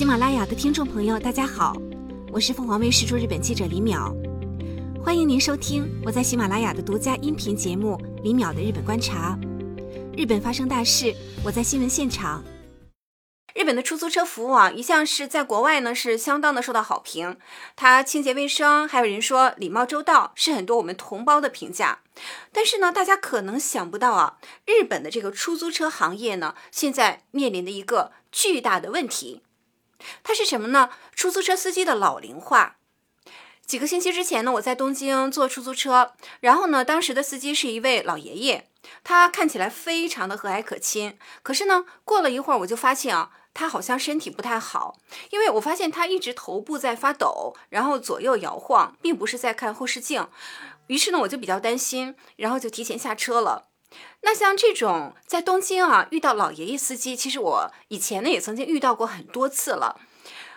喜马拉雅的听众朋友，大家好，我是凤凰卫视驻日本记者李淼，欢迎您收听我在喜马拉雅的独家音频节目《李淼的日本观察》。日本发生大事，我在新闻现场。日本的出租车服务啊，一向是在国外呢是相当的受到好评，它清洁卫生，还有人说礼貌周到，是很多我们同胞的评价。但是呢，大家可能想不到啊，日本的这个出租车行业呢，现在面临的一个巨大的问题。它是什么呢？出租车司机的老龄化。几个星期之前呢，我在东京坐出租车，然后呢，当时的司机是一位老爷爷，他看起来非常的和蔼可亲。可是呢，过了一会儿，我就发现啊，他好像身体不太好，因为我发现他一直头部在发抖，然后左右摇晃，并不是在看后视镜。于是呢，我就比较担心，然后就提前下车了。那像这种在东京啊遇到老爷爷司机，其实我以前呢也曾经遇到过很多次了。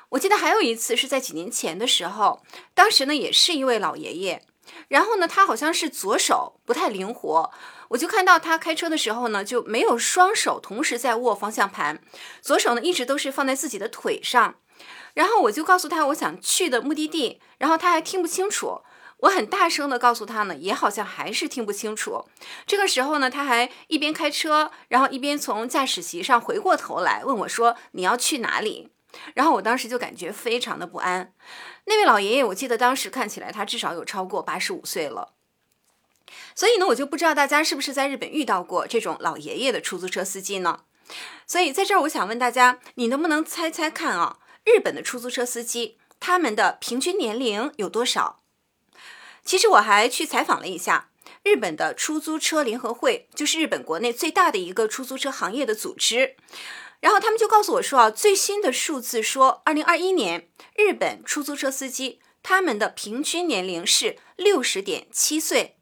我记得还有一次是在几年前的时候，当时呢也是一位老爷爷，然后呢他好像是左手不太灵活，我就看到他开车的时候呢就没有双手同时在握方向盘，左手呢一直都是放在自己的腿上，然后我就告诉他我想去的目的地，然后他还听不清楚。我很大声的告诉他呢，也好像还是听不清楚。这个时候呢，他还一边开车，然后一边从驾驶席上回过头来问我说：“你要去哪里？”然后我当时就感觉非常的不安。那位老爷爷，我记得当时看起来他至少有超过八十五岁了。所以呢，我就不知道大家是不是在日本遇到过这种老爷爷的出租车司机呢？所以在这儿，我想问大家，你能不能猜猜看啊？日本的出租车司机他们的平均年龄有多少？其实我还去采访了一下日本的出租车联合会，就是日本国内最大的一个出租车行业的组织。然后他们就告诉我说啊，最新的数字说，二零二一年日本出租车司机他们的平均年龄是六十点七岁。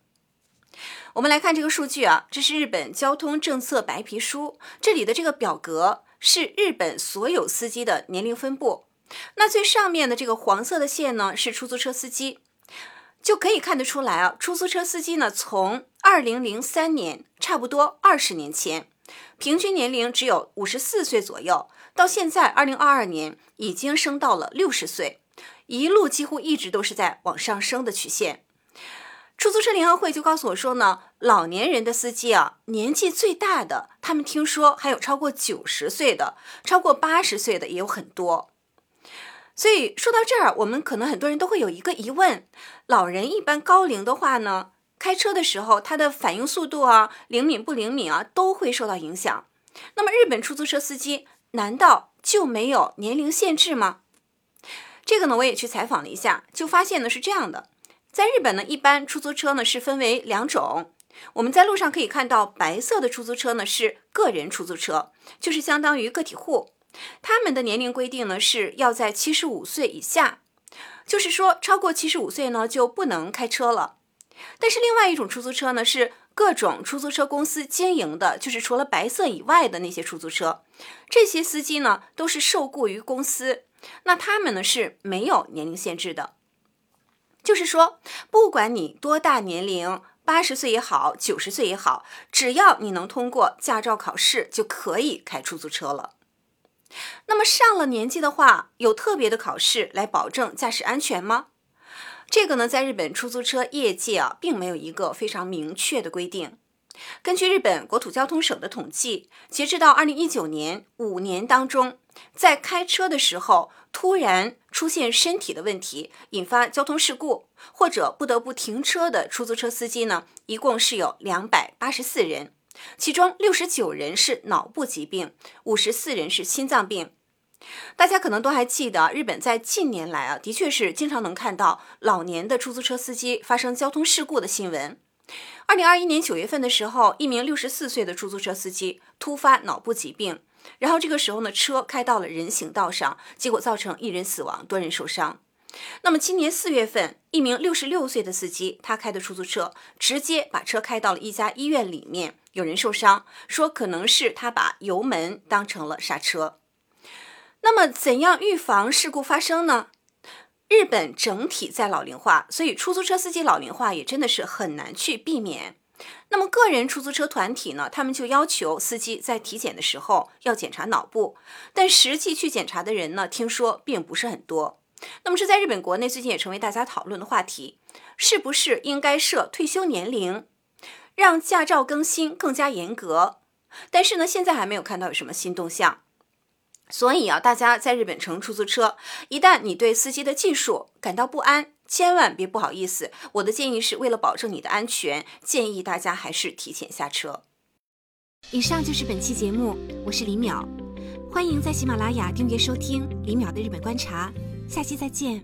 我们来看这个数据啊，这是日本交通政策白皮书，这里的这个表格是日本所有司机的年龄分布。那最上面的这个黄色的线呢，是出租车司机。就可以看得出来啊，出租车司机呢，从二零零三年，差不多二十年前，平均年龄只有五十四岁左右，到现在二零二二年已经升到了六十岁，一路几乎一直都是在往上升的曲线。出租车联合会就告诉我说呢，老年人的司机啊，年纪最大的，他们听说还有超过九十岁的，超过八十岁的也有很多。所以说到这儿，我们可能很多人都会有一个疑问：老人一般高龄的话呢，开车的时候他的反应速度啊、灵敏不灵敏啊，都会受到影响。那么日本出租车司机难道就没有年龄限制吗？这个呢，我也去采访了一下，就发现呢是这样的：在日本呢，一般出租车呢是分为两种。我们在路上可以看到白色的出租车呢是个人出租车，就是相当于个体户。他们的年龄规定呢是要在七十五岁以下，就是说超过七十五岁呢就不能开车了。但是另外一种出租车呢是各种出租车公司经营的，就是除了白色以外的那些出租车，这些司机呢都是受雇于公司，那他们呢是没有年龄限制的，就是说不管你多大年龄，八十岁也好，九十岁也好，只要你能通过驾照考试，就可以开出租车了。那么上了年纪的话，有特别的考试来保证驾驶安全吗？这个呢，在日本出租车业界啊，并没有一个非常明确的规定。根据日本国土交通省的统计，截止到二零一九年五年当中，在开车的时候突然出现身体的问题，引发交通事故或者不得不停车的出租车司机呢，一共是有两百八十四人。其中六十九人是脑部疾病，五十四人是心脏病。大家可能都还记得，日本在近年来啊，的确是经常能看到老年的出租车司机发生交通事故的新闻。二零二一年九月份的时候，一名六十四岁的出租车司机突发脑部疾病，然后这个时候呢，车开到了人行道上，结果造成一人死亡，多人受伤。那么今年四月份，一名六十六岁的司机，他开的出租车直接把车开到了一家医院里面，有人受伤，说可能是他把油门当成了刹车。那么怎样预防事故发生呢？日本整体在老龄化，所以出租车司机老龄化也真的是很难去避免。那么个人出租车团体呢，他们就要求司机在体检的时候要检查脑部，但实际去检查的人呢，听说并不是很多。那么这在日本国内最近也成为大家讨论的话题，是不是应该设退休年龄，让驾照更新更加严格？但是呢，现在还没有看到有什么新动向。所以啊，大家在日本乘出租车，一旦你对司机的技术感到不安，千万别不好意思。我的建议是为了保证你的安全，建议大家还是提前下车。以上就是本期节目，我是李淼，欢迎在喜马拉雅订阅收听李淼的日本观察，下期再见。